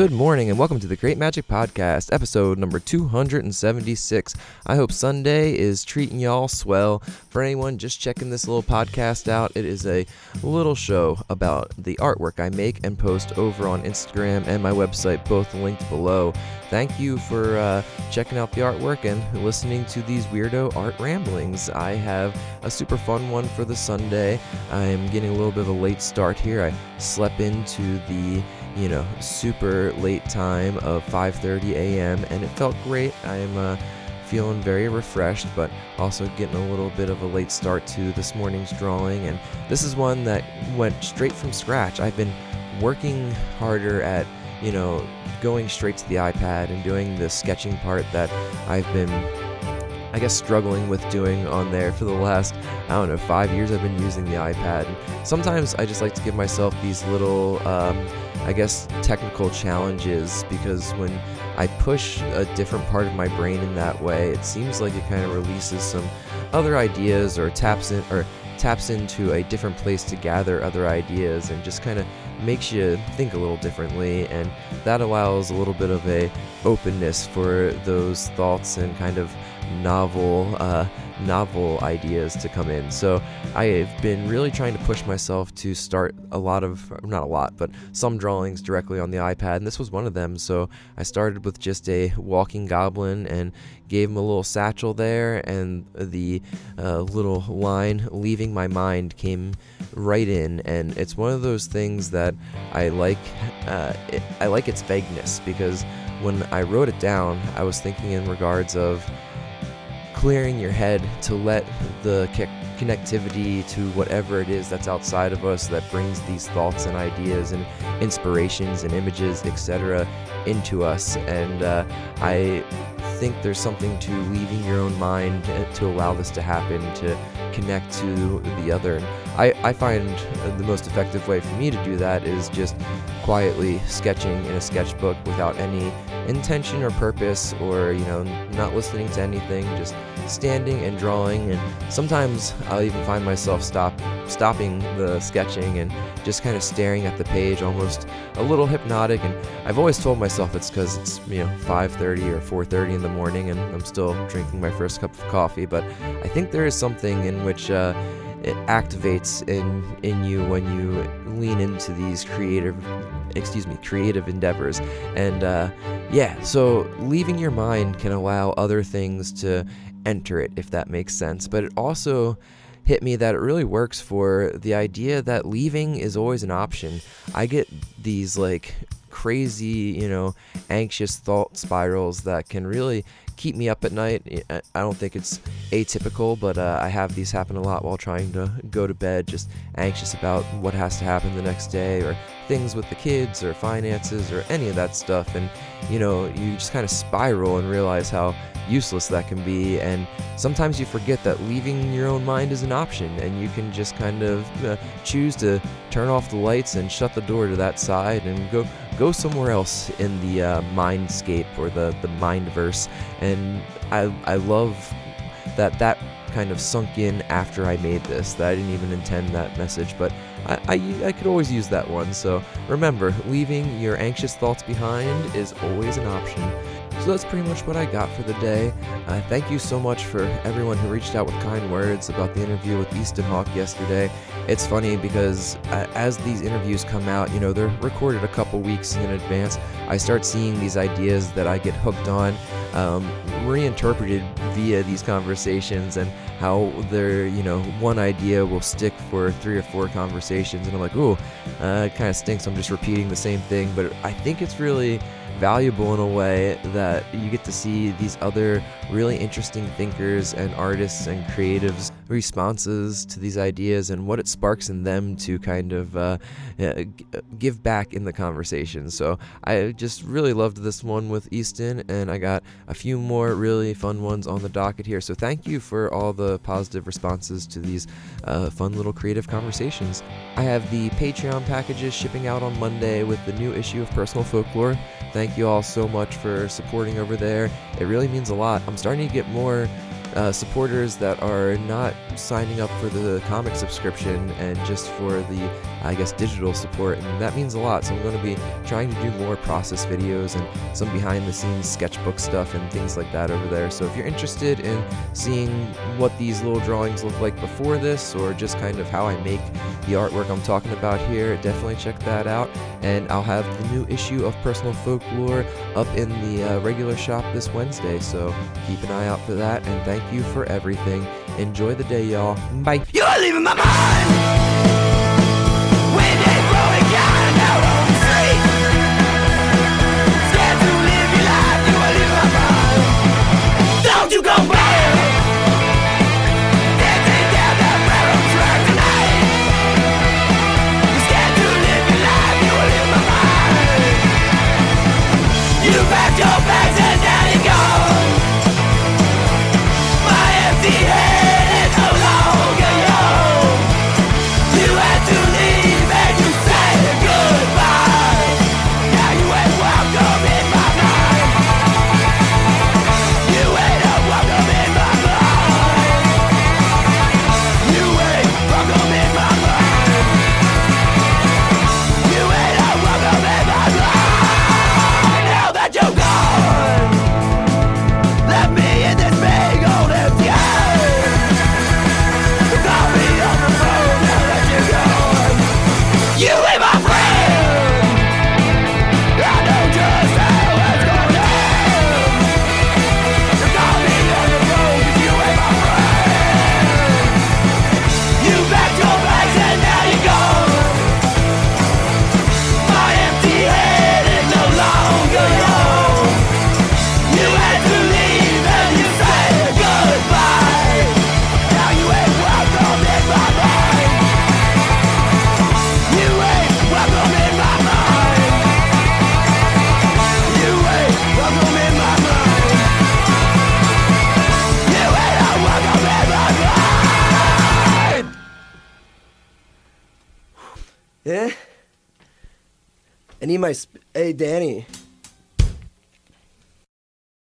Good morning and welcome to the Create Magic Podcast, episode number 276. I hope Sunday is treating y'all swell. For anyone just checking this little podcast out, it is a little show about the artwork I make and post over on Instagram and my website, both linked below. Thank you for uh, checking out the artwork and listening to these weirdo art ramblings. I have a super fun one for the Sunday. I am getting a little bit of a late start here. I slept into the you know super late time of 5:30 a.m. and it felt great. I am uh, feeling very refreshed, but also getting a little bit of a late start to this morning's drawing. And this is one that went straight from scratch. I've been working harder at you know going straight to the iPad and doing the sketching part that I've been I guess struggling with doing on there for the last I don't know five years I've been using the iPad. And sometimes I just like to give myself these little um, I guess technical challenges because when I push a different part of my brain in that way, it seems like it kind of releases some other ideas or taps in or taps into a different place to gather other ideas and just kind of makes you think a little differently. And that allows a little bit of a openness for those thoughts and kind of novel uh, novel ideas to come in. So I have been really trying to push myself to start a lot of, not a lot, but some drawings directly on the iPad, and this was one of them. So I started with just a walking goblin and gave him a little satchel there, and the uh, little line leaving my mind came right in. And it's one of those things that I like. Uh, it, I like its vagueness because when I wrote it down, I was thinking in regards of clearing your head to let the connectivity to whatever it is that's outside of us that brings these thoughts and ideas and inspirations and images, etc., into us. And uh, I think there's something to leaving your own mind to allow this to happen, to connect to the other. I, I find the most effective way for me to do that is just quietly sketching in a sketchbook without any intention or purpose or, you know, not listening to anything, just standing and drawing. And sometimes I'll even find myself stop stopping the sketching and just kind of staring at the page, almost a little hypnotic. And I've always told myself it's because it's, you know, 5.30 or 4.30 in the morning and I'm still drinking my first cup of coffee. But I think there is something in which... Uh, it activates in in you when you lean into these creative excuse me creative endeavors and uh, yeah so leaving your mind can allow other things to enter it if that makes sense. But it also hit me that it really works for the idea that leaving is always an option. I get these like crazy you know anxious thought spirals that can really keep me up at night. I don't think it's atypical, but uh, I have these happen a lot while trying to go to bed, just anxious about what has to happen the next day, or things with the kids, or finances, or any of that stuff. And you know, you just kind of spiral and realize how useless that can be. And sometimes you forget that leaving your own mind is an option, and you can just kind of uh, choose to turn off the lights and shut the door to that side and go go somewhere else in the uh, mindscape or the the mindverse. And I I love that that kind of sunk in after I made this. That I didn't even intend that message, but I, I, I, could always use that one. So remember, leaving your anxious thoughts behind is always an option. So that's pretty much what I got for the day. Uh, thank you so much for everyone who reached out with kind words about the interview with Easton Hawk yesterday. It's funny because uh, as these interviews come out, you know, they're recorded a couple weeks in advance. I start seeing these ideas that I get hooked on, um, reinterpreted via these conversations, and how they're, you know, one idea will stick for three or four conversations. And I'm like, ooh, uh, it kind of stinks. I'm just repeating the same thing. But I think it's really valuable in a way that you get to see these other really interesting thinkers and artists and creatives' responses to these ideas and what it sparks in them to kind of uh, give back in the conversation. So I just really loved this one with Easton, and I got a few more really fun ones on the docket here. So thank you for all the positive responses to these uh, fun little creative conversations. I have the Patreon packages shipping out on Monday with the new issue of Personal Folklore. Thank you all so much for supporting over there. It really means a lot. I'm starting to get more uh, supporters that are not signing up for the comic subscription and just for the, I guess, digital support, and that means a lot. So I'm going to be trying to do more process videos and some behind the scenes sketchbook stuff and things like that over there. So if you're interested in seeing what these little drawings look like before this, or just kind of how I make the artwork I'm talking about here, definitely check that out. And I'll have the new issue of Personal Folklore up in the uh, regular shop this Wednesday. So keep an eye out for that. And thank you for everything. Enjoy the day, y'all. Bye. You're leaving my mind. Yeah? I need my. Sp- hey, Danny.